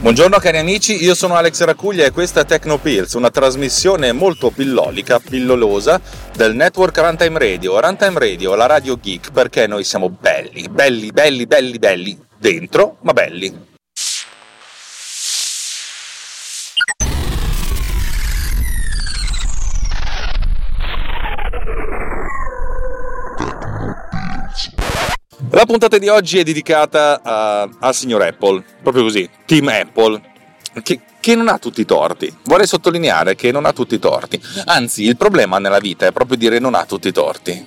Buongiorno cari amici, io sono Alex Racuglia e questa è Tecnopills, una trasmissione molto pillolica, pillolosa del network Runtime Radio. Runtime Radio, la radio geek, perché noi siamo belli, belli, belli, belli, belli, dentro, ma belli. La puntata di oggi è dedicata a, al signor Apple, proprio così, Team Apple, che, che, non ha tutti i torti. Vorrei sottolineare che non ha tutti i torti. Anzi, il problema nella vita è proprio dire non ha tutti i torti.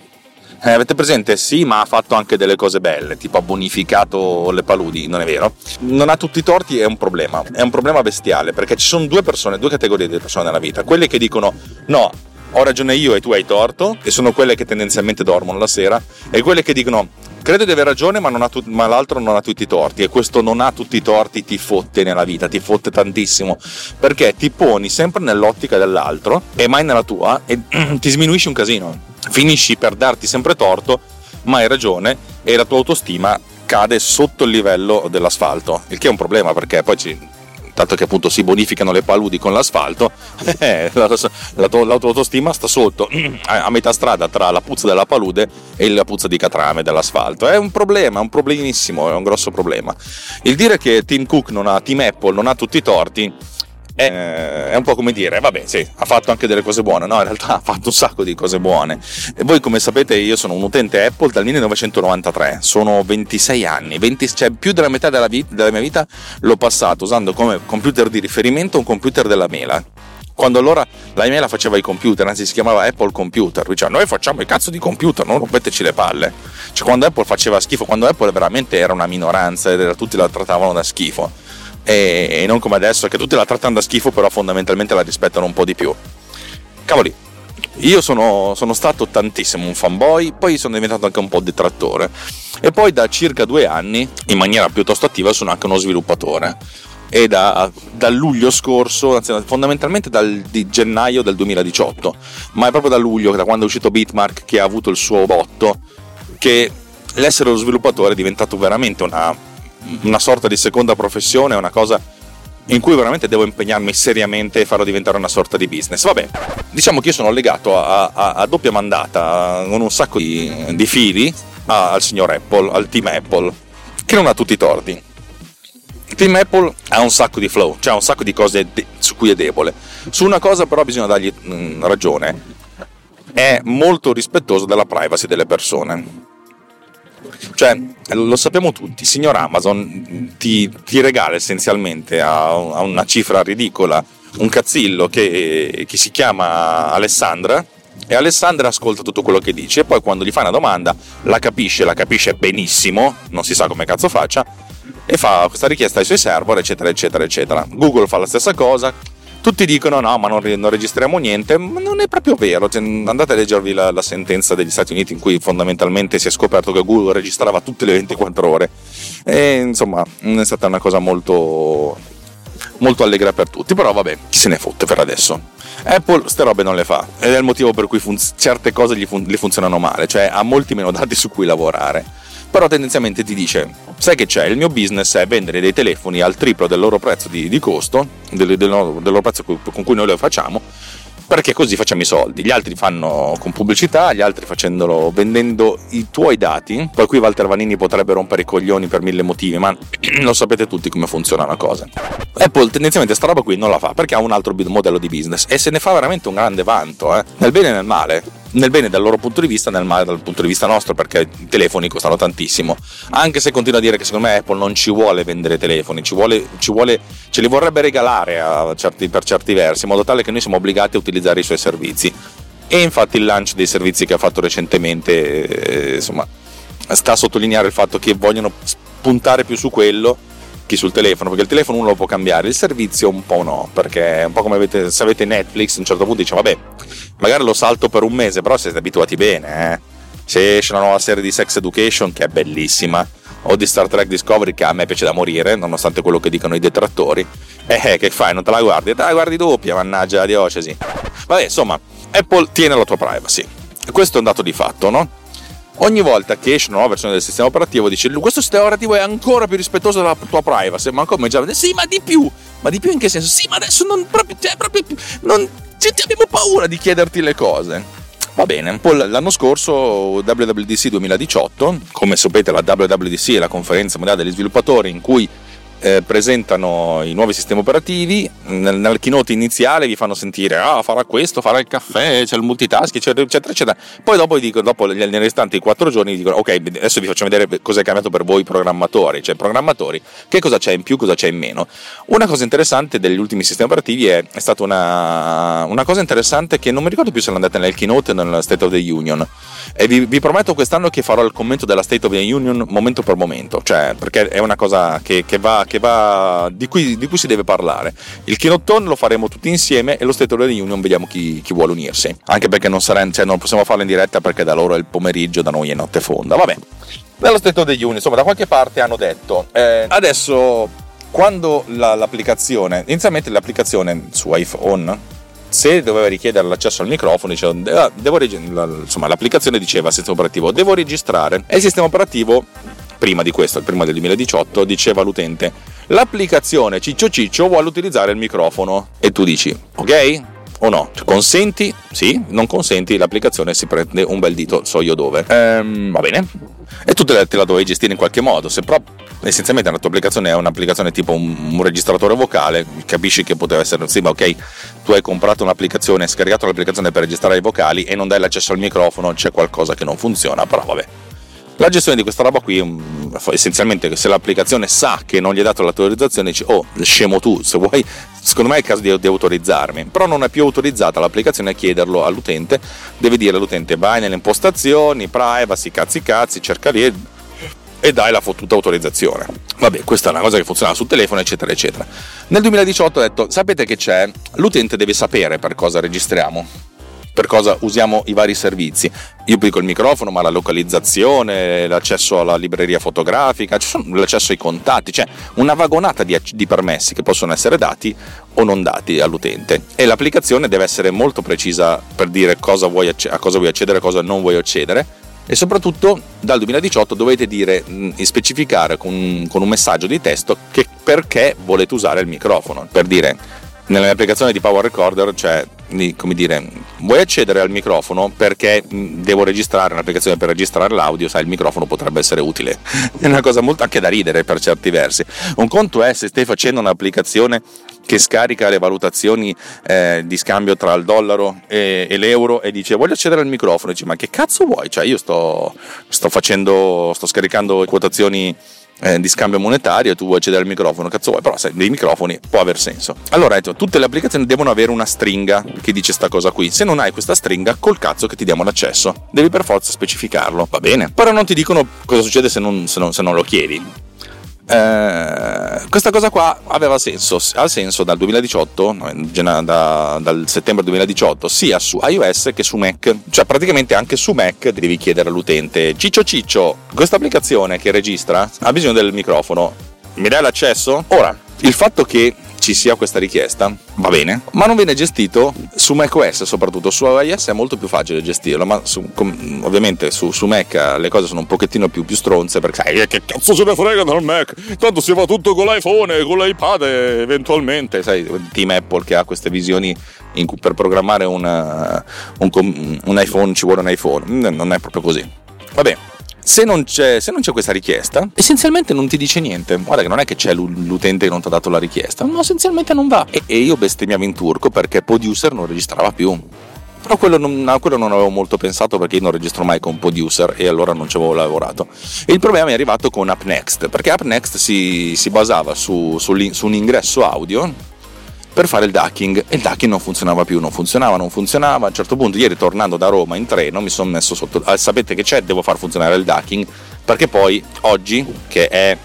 Eh, avete presente? Sì, ma ha fatto anche delle cose belle, tipo ha bonificato le paludi, non è vero? Non ha tutti i torti è un problema, è un problema bestiale, perché ci sono due persone, due categorie di persone nella vita. Quelle che dicono no, ho ragione io e tu hai torto, e sono quelle che tendenzialmente dormono la sera, e quelle che dicono credo di aver ragione, ma, tu- ma, l'altro non ha tutti i torti. E questo non ha tutti i torti ti fotte nella vita, ti fotte tantissimo. Perché ti poni sempre nell'ottica dell'altro e mai nella tua e ti sminuisci un casino. Finisci per darti sempre torto, ma hai ragione e la tua autostima cade sotto il livello dell'asfalto. Il che è un problema perché poi ci, tanto che appunto si bonificano le paludi con l'asfalto, eh, la, la, l'autostima sta sotto, a metà strada tra la puzza della palude e la puzza di catrame dell'asfalto. È un problema, è un problemissimo, è un grosso problema. Il dire che Tim Cook non ha, Team Apple non ha tutti i torti è, è, un po' come dire, vabbè, sì, ha fatto anche delle cose buone, no? In realtà ha fatto un sacco di cose buone. E voi, come sapete, io sono un utente Apple dal 1993, sono 26 anni, 20, cioè più della metà della, vita, della mia vita l'ho passato usando come computer di riferimento un computer della mela quando allora la email faceva i computer, anzi si chiamava Apple Computer, diceva noi facciamo i cazzo di computer, non rompeteci le palle. Cioè quando Apple faceva schifo, quando Apple veramente era una minoranza e tutti la trattavano da schifo e, non come adesso che tutti la trattano da schifo però fondamentalmente la rispettano un po' di più. Cavoli io sono, sono stato tantissimo un fanboy poi sono diventato anche un po' detrattore. E poi da circa due anni in maniera piuttosto attiva sono anche uno sviluppatore. E da, da, luglio scorso, anzi fondamentalmente dal gennaio del 2018, ma è proprio da luglio, da quando è uscito Bitmark, che ha avuto il suo botto, che l'essere lo sviluppatore è diventato veramente una, una sorta di seconda professione, una cosa in cui veramente devo impegnarmi seriamente e farlo diventare una sorta di business. Vabbè, diciamo che io sono legato a, a, a doppia mandata con un sacco di, di fili a, al signor Apple, al team Apple, che non ha tutti i torti. Il team Apple ha un sacco di flow, cioè un sacco di cose de- su cui è debole. Su una cosa però bisogna dargli mh, mm, ragione, è molto rispettoso della privacy delle persone cioè, lo sappiamo tutti, signor Amazon ti, ti regala essenzialmente a, a, una cifra ridicola un cazzillo che, che si chiama Alessandra e Alessandra ascolta tutto quello che dice e poi quando gli fai una domanda la capisce, la capisce benissimo, non si sa come cazzo faccia e fa questa richiesta ai suoi server eccetera eccetera eccetera. Google fa la stessa cosa, tutti dicono no, ma non, non registriamo niente, ma non è proprio vero. Cioè, andate a leggervi la, la, sentenza degli Stati Uniti in cui fondamentalmente si è scoperto che Google registrava tutte le 24 ore. E insomma, è stata una cosa molto, molto allegra per tutti, però vabbè, chi se ne fotte per adesso. Apple ste robe non le fa ed è il motivo per cui fun- certe cose fun- gli funzionano male, cioè ha molti meno dati su cui lavorare però tendenzialmente ti dice sai che c'è il mio business è vendere dei telefoni al triplo del loro prezzo di, di costo del, del, loro, del, loro prezzo con cui noi lo facciamo perché così facciamo i soldi. Gli altri fanno con pubblicità, gli altri facendolo vendendo i tuoi dati. Poi qui Walter Vanini potrebbe rompere i coglioni per mille motivi, ma lo sapete tutti come funziona una cosa. Apple tendenzialmente sta roba qui non la fa perché ha un altro modello di business e se ne fa veramente un grande vanto, eh? nel bene e nel male nel bene dal loro punto di vista, nel male dal punto di vista nostro, perché i telefoni costano tantissimo. Anche se continua a dire che secondo me Apple non ci vuole vendere telefoni, ci vuole, ci vuole, ce li vorrebbe regalare certi, per certi versi, in modo tale che noi siamo obbligati a utilizzare i suoi servizi. E infatti il lancio dei servizi che ha fatto recentemente, eh, insomma, sta a sottolineare il fatto che vogliono puntare più su quello attacchi sul telefono, perché il telefono uno lo può cambiare, il servizio un po' no, perché è un po' come avete, se avete Netflix, a un certo punto dice vabbè, magari lo salto per un mese, però siete abituati bene, eh. Se esce una nuova serie di Sex Education, che è bellissima, o di Star Trek Discovery, che a me piace da morire, nonostante quello che dicono i detrattori, eh, che fai, non te la guardi? Te la guardi doppia, mannaggia la diocesi. Vabbè, insomma, Apple tiene la tua privacy. Questo è un dato di fatto, no? Ogni volta che esce una nuova versione del sistema operativo dice questo sistema operativo è ancora più rispettoso della tua privacy, ma come già sì, ma di più. Ma di più in che senso? Sì, ma adesso non proprio, cioè, proprio non, cioè, abbiamo paura di chiederti le cose. Va bene, poi l'anno scorso WWDC 2018, come sapete la WWDC è la conferenza mondiale degli sviluppatori in cui eh, presentano i nuovi sistemi operativi, nel, nel keynote iniziale vi fanno sentire ah farà questo, farà il caffè, c'è il multitasking eccetera eccetera eccetera, poi dopo, dico, dopo nei restanti quattro giorni dicono ok adesso vi faccio vedere cosa è cambiato per voi programmatori, cioè programmatori, che cosa c'è in più, cosa c'è in meno. Una cosa interessante degli ultimi sistemi operativi è, è stata una, una, cosa interessante che non mi ricordo più se l'andate nel keynote o nel State of the Union e vi, vi, prometto quest'anno che farò il commento della State of the Union momento per momento, cioè perché è una cosa che, che va va, di, cui, di, cui, si deve parlare. Il Kinotton lo faremo tutti insieme e lo State of the Union vediamo chi, chi vuole unirsi. Anche perché non, sarà, cioè non possiamo farlo in diretta perché da loro è il pomeriggio, da noi è notte fonda. Vabbè. Nello State of the Union, insomma, da qualche parte hanno detto eh, adesso quando la, l'applicazione, inizialmente l'applicazione su iPhone se doveva richiedere l'accesso al microfono, diceva, ah, devo, insomma, l'applicazione diceva sistema operativo, devo registrare e il sistema operativo prima di questo, il primo del 2018, diceva all'utente l'applicazione Ciccio Ciccio vuole utilizzare il microfono e tu dici ok o no? Consenti? Sì, non consenti, l'applicazione si prende un bel dito, so io dove. Ehm, va bene. E tu te la, te la dovevi gestire in qualche modo. Se però essenzialmente la tua applicazione è un'applicazione tipo un, un, registratore vocale, capisci che poteva essere, sì, ma ok, tu hai comprato un'applicazione, scaricato l'applicazione per registrare i vocali e non dai l'accesso al microfono, c'è qualcosa che non funziona, però vabbè. La gestione di questa roba qui, essenzialmente, se l'applicazione sa che non gli hai dato l'autorizzazione, dice, oh, scemo tu, se vuoi, secondo me è il caso di, di autorizzarmi. Però non è più autorizzata l'applicazione a chiederlo all'utente, deve dire all'utente, vai nelle impostazioni, privacy, cazzi cazzi, cerca lì e dai la fottuta autorizzazione. Vabbè, questa è una cosa che funziona sul telefono, eccetera, eccetera. Nel 2018 ho detto, sapete che c'è? L'utente deve sapere per cosa registriamo per cosa usiamo i vari servizi. Io dico il microfono, ma la localizzazione, l'accesso alla libreria fotografica, l'accesso ai contatti, cioè una vagonata di, permessi che possono essere dati o non dati all'utente. E l'applicazione deve essere molto precisa per dire cosa vuoi, a cosa vuoi accedere e cosa non vuoi accedere e soprattutto dal 2018 dovete dire specificare con, con, un messaggio di testo che perché volete usare il microfono per dire nella mia applicazione di Power Recorder c'è come dire, vuoi accedere al microfono perché devo registrare un'applicazione per registrare l'audio, sai, il microfono potrebbe essere utile. È una cosa molto anche da ridere per certi versi. Un conto è se stai facendo un'applicazione che scarica le valutazioni eh, di scambio tra il dollaro e, e, l'euro e dice voglio accedere al microfono, e dici ma che cazzo vuoi? Cioè io sto, sto facendo, sto scaricando quotazioni eh, di scambio monetario e tu vuoi accedere al microfono, cazzo vuoi, però sai, dei microfoni può aver senso. Allora, detto, tutte le applicazioni devono avere una stringa che dice sta cosa qui. Se non hai questa stringa, col cazzo che ti diamo l'accesso. Devi per forza specificarlo, va bene? Però non ti dicono cosa succede se non, se non, se non lo chiedi. Eh, questa cosa qua aveva senso, ha senso dal 2018, da, dal settembre 2018, sia su iOS che su Mac. Cioè praticamente anche su Mac devi chiedere all'utente, ciccio ciccio, questa applicazione che registra ha bisogno del microfono, mi dai l'accesso? Ora, il fatto che ci sia questa richiesta, va bene, ma non viene gestito su macOS soprattutto, su iOS è molto più facile gestirlo, ma su, com, ovviamente su, su, Mac le cose sono un pochettino più, più stronze perché sai che cazzo se ne frega dal Mac, tanto si fa tutto con l'iPhone, con l'iPad eventualmente, sai, team Apple che ha queste visioni in cui per programmare una, un, un iPhone ci vuole un iPhone, non è proprio così. Va bene. Se non, se non, c'è, questa richiesta, essenzialmente non ti dice niente. Guarda che non è che c'è l'utente che non ti ha dato la richiesta, no, essenzialmente non va. E, e io bestemmiavo in turco perché Producer non registrava più. Però quello non, quello non, avevo molto pensato perché io non registro mai con Producer e allora non ci avevo lavorato. E il problema è arrivato con UpNext, perché UpNext si, si basava su, su, su un ingresso audio per fare il ducking e il ducking non funzionava più, non funzionava, non funzionava. A un certo punto, ieri tornando da Roma in treno, mi sono messo sotto. Ah, sapete che c'è? Devo far funzionare il ducking perché poi oggi, che è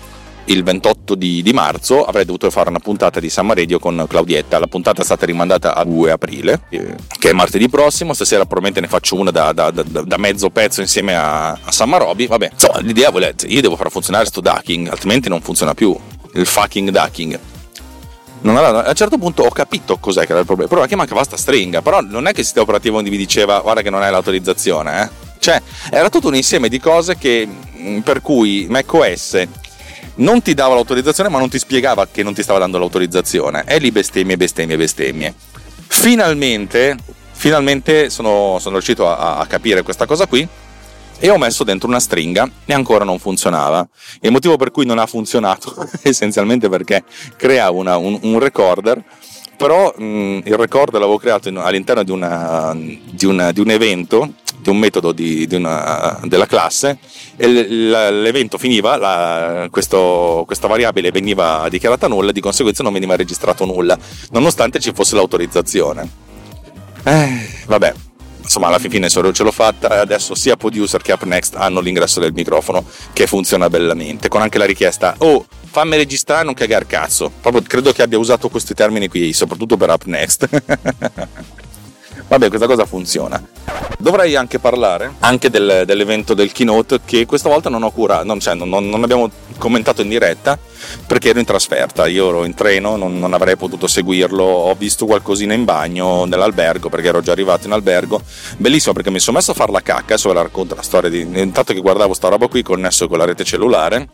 il 28 di, di, marzo avrei dovuto fare una puntata di Summer Radio con Claudietta. La puntata è stata rimandata a 2 aprile, che è martedì prossimo. Stasera probabilmente ne faccio una da, da, da, da mezzo pezzo insieme a, a Summer Robbie. Vabbè, insomma, l'idea vuole io devo far funzionare sto ducking, altrimenti non funziona più il fucking ducking. Aveva, a un certo punto ho capito cos'è che era il problema, però che mancava sta stringa, però non è che il sistema operativo vi diceva guarda che non hai l'autorizzazione, eh? Cioè, era tutto un insieme di cose che, per cui macOS non ti dava l'autorizzazione, ma non ti spiegava che non ti stava dando l'autorizzazione. E lì bestemmie, bestemmie, bestemmie. Finalmente, finalmente sono, sono riuscito a, a capire questa cosa qui e ho messo dentro una stringa e ancora non funzionava. Il motivo per cui non ha funzionato essenzialmente perché crea una, un, un, recorder, però mh, il recorder l'avevo creato in, all'interno di, una, di, una, di, un evento, di un metodo di, della classe e l'evento finiva, la, questo, questa variabile veniva dichiarata nulla e di conseguenza non veniva registrato nulla, nonostante ci fosse l'autorizzazione. Eh, vabbè, insomma alla fine ce l'ho fatta adesso sia Producer che UpNext hanno l'ingresso del microfono che funziona bellamente con anche la richiesta oh fammi registrare non cagar cazzo proprio credo che abbia usato questi termini qui soprattutto per UpNext Vabbè, questa cosa funziona. Dovrei anche parlare anche del, dell'evento del keynote che questa volta non ho curato, non, cioè, non, non, abbiamo commentato in diretta perché ero in trasferta, io ero in treno, non, non, avrei potuto seguirlo, ho visto qualcosina in bagno nell'albergo perché ero già arrivato in albergo, bellissimo perché mi sono messo a fare la cacca, adesso ve la racconto la storia di intanto che guardavo sta roba qui connesso con la rete cellulare.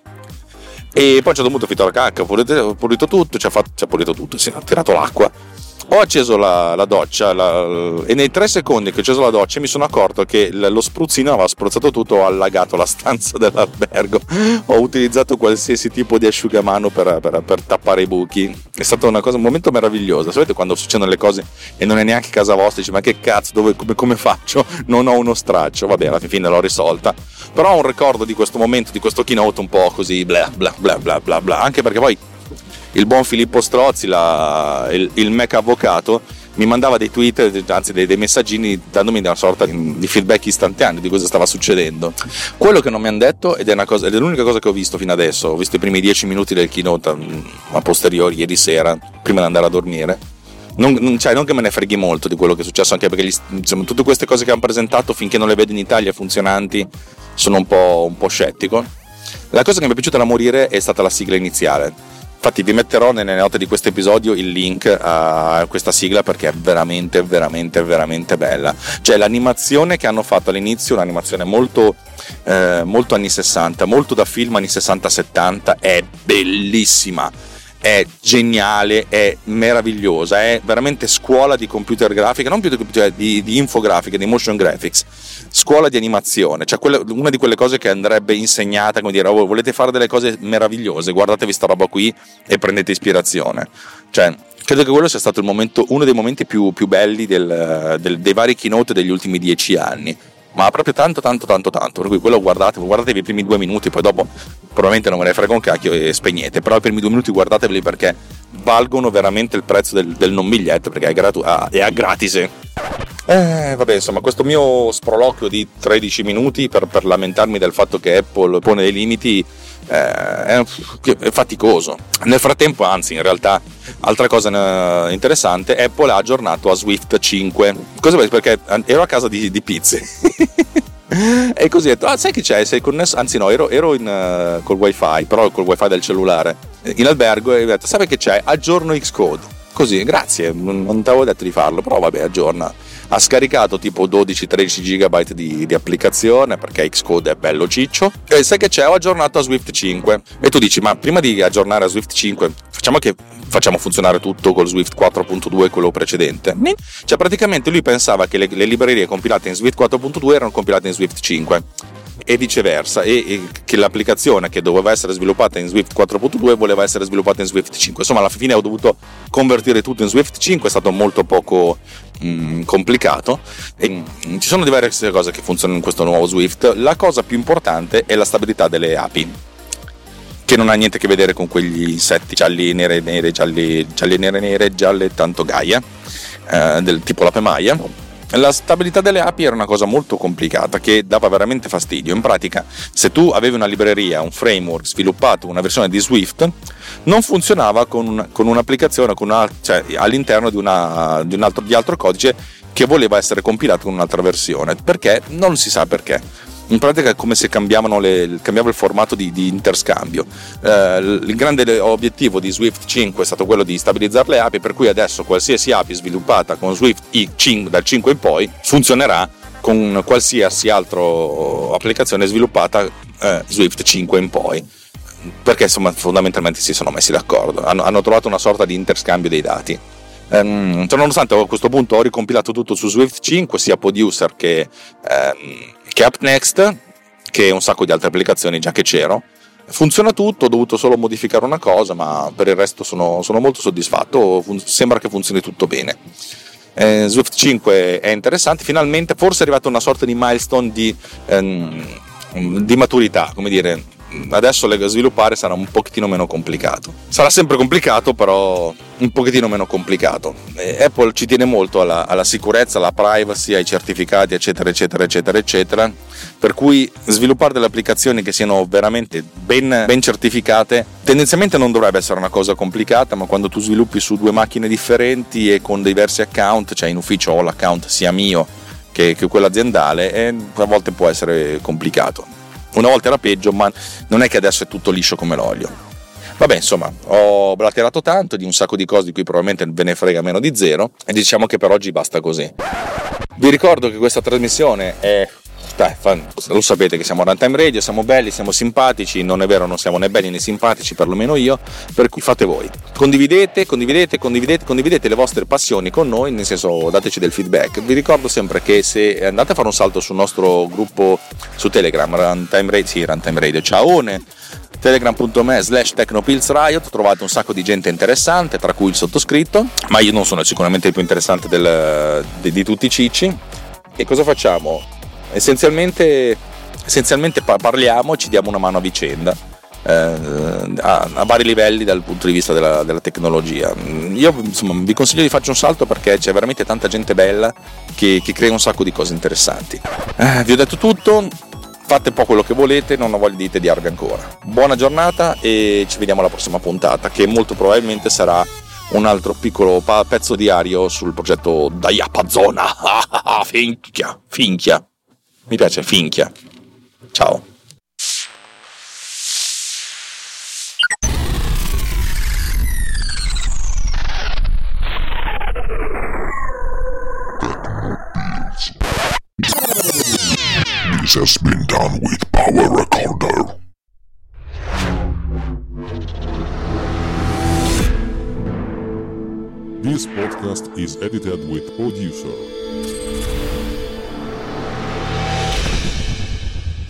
E poi a un certo punto ho finito la cacca, ho pulito, ho pulito tutto, ci ha, ha pulito tutto, si è tirato l'acqua ho acceso la, la doccia la, e nei tre secondi che ho acceso la doccia mi sono accorto che lo spruzzino aveva spruzzato tutto, ho allagato la stanza dell'albergo, ho utilizzato qualsiasi tipo di asciugamano per, per, per tappare i buchi. È stato cosa, un momento meraviglioso. Sapete quando succedono le cose e non è neanche casa vostra, dici ma che cazzo, dove, come, come faccio? Non ho uno straccio. Vabbè, alla fine l'ho risolta. Però ho un ricordo di questo momento, di questo keynote un po' così, bla bla bla bla bla bla. Anche perché poi il buon Filippo Strozzi, la, il, il Mac avvocato, mi mandava dei tweet, anzi dei, dei, messaggini dandomi una sorta di feedback istantaneo di cosa stava succedendo. Quello che non mi hanno detto, ed è, cosa, ed è, l'unica cosa che ho visto fino adesso, ho visto i primi dieci minuti del keynote mm, a posteriori ieri sera, prima di andare a dormire. Non, cioè, non che me ne freghi molto di quello che è successo, anche perché gli, insomma, tutte queste cose che hanno presentato, finché non le vedo in Italia funzionanti, sono un po', un po' scettico. La cosa che mi è piaciuta da morire è stata la sigla iniziale Infatti vi metterò nelle note di questo episodio il link a questa sigla perché è veramente, veramente, veramente bella. Cioè l'animazione che hanno fatto all'inizio, un'animazione molto, eh, molto anni 60, molto da film anni 60-70, è bellissima è geniale, è meravigliosa, è veramente scuola di computer grafica, non più di, cioè di, di infografica, di motion graphics, scuola di animazione, cioè quelle, una di quelle cose che andrebbe insegnata, come dire, oh, volete fare delle cose meravigliose, guardatevi sta roba qui e prendete ispirazione. Cioè, credo che quello sia stato momento, uno dei momenti più, più belli del, del, dei vari keynote degli ultimi dieci anni ma proprio tanto tanto tanto tanto per cui quello guardate guardatevi i primi due minuti poi dopo probabilmente non me ne frega un cacchio e spegnete però i primi due minuti guardateveli perché valgono veramente il prezzo del, del non biglietto perché è, gratu- ah, è a gratis. Eh, vabbè, insomma, questo mio sproloquio di 13 minuti per, per lamentarmi del fatto che Apple pone dei limiti è, è faticoso. Nel frattempo, anzi, in realtà, altra cosa eh, interessante, Apple ha aggiornato a Swift 5. Cosa? Perché ero a casa di, di pizze. e così ho detto, ah sai che c'è, sei connesso, anzi no, ero, ero in, uh, col wifi, però col wifi del cellulare, in albergo e ho detto, sai che c'è, aggiorno Xcode. Così, grazie, non ti avevo detto di farlo, però vabbè, aggiorna ha scaricato tipo 12-13 GB di, di, applicazione perché Xcode è bello ciccio. E sai che c'è? Ho aggiornato a Swift 5 e tu dici ma prima di aggiornare a Swift 5 facciamo che facciamo funzionare tutto col Swift 4.2 quello precedente? Cioè praticamente lui pensava che le, le librerie compilate in Swift 4.2 erano compilate in Swift 5 e viceversa e, e, che l'applicazione che doveva essere sviluppata in Swift 4.2 voleva essere sviluppata in Swift 5 insomma alla fine ho dovuto convertire tutto in Swift 5 è stato molto poco mh, mm, complicato. E mh, mm, ci sono diverse cose che funzionano in questo nuovo Swift. La cosa più importante è la stabilità delle API che non ha niente a che vedere con quegli insetti gialli, nere, nere, gialli, gialli, nere, nere, gialle, tanto gaia, eh, del tipo la pemaia la stabilità delle api era una cosa molto complicata che dava veramente fastidio. In pratica, se tu avevi una libreria, un framework sviluppato, una versione di Swift, non funzionava con, con un'applicazione con una, cioè, all'interno di, una, di, un altro, di altro codice che voleva essere compilato con un'altra versione. Perché? Non si sa perché in pratica è come se le, cambiava il formato di, di interscambio. Eh, il grande obiettivo di Swift 5 è stato quello di stabilizzare le API, per cui adesso qualsiasi API sviluppata con Swift 5, dal 5 in poi funzionerà con qualsiasi altra applicazione sviluppata eh, Swift 5 in poi. Perché insomma fondamentalmente si sono messi d'accordo. Hanno, hanno trovato una sorta di interscambio dei dati. Um, nonostante a questo punto ho ricompilato tutto su Swift 5, sia Producer che, um, che UpNext, che un sacco di altre applicazioni già che c'ero. Funziona tutto, ho dovuto solo modificare una cosa, ma per il resto sono, sono molto soddisfatto, Fun- sembra che funzioni tutto bene. Eh, Swift 5 è interessante, finalmente forse è arrivata una sorta di milestone di, ehm, di maturità, come dire, adesso sviluppare sarà un pochettino meno complicato. Sarà sempre complicato, però un pochettino meno complicato. Apple ci tiene molto alla, alla, sicurezza, alla privacy, ai certificati, eccetera, eccetera, eccetera, eccetera. Per cui sviluppare delle applicazioni che siano veramente ben, ben certificate tendenzialmente non dovrebbe essere una cosa complicata, ma quando tu sviluppi su due macchine differenti e con diversi account, cioè in ufficio ho l'account sia mio che, che quello aziendale, e a volte può essere complicato. Una volta era peggio, ma non è che adesso è tutto liscio come l'olio. Vabbè, insomma, ho blaterato tanto di un sacco di cose di cui probabilmente ve ne frega meno di zero e diciamo che per oggi basta così. Vi ricordo che questa trasmissione è dai, lo sapete che siamo Runtime Radio, siamo belli, siamo simpatici, non è vero, non siamo né belli né simpatici, perlomeno io, per cui fate voi. Condividete, condividete, condividete, condividete le vostre passioni con noi, nel senso dateci del feedback. Vi ricordo sempre che se andate a fare un salto sul nostro gruppo su Telegram, Runtime Radio, sì, Runtime Radio, ciaone, telegram.me slash technopillsriot trovate un sacco di gente interessante tra cui il sottoscritto ma io non sono sicuramente il più interessante del, di, di tutti i cicci e cosa facciamo? Essenzialmente, essenzialmente parliamo e ci diamo una mano a vicenda. Eh, a, a, vari livelli dal punto di vista della, della tecnologia. Io insomma, vi consiglio di farci un salto perché c'è veramente tanta gente bella che, che crea un sacco di cose interessanti. Eh, vi ho detto tutto, fate un po' quello che volete, non ho voglia di tediarvi ancora. Buona giornata e ci vediamo alla prossima puntata che molto probabilmente sarà un altro piccolo pezzo diario sul progetto Dayapa Zona. finchia, finchia. Mi piace Finchia. Ciao. This has been done with Power Recorder. This podcast is edited with Producer.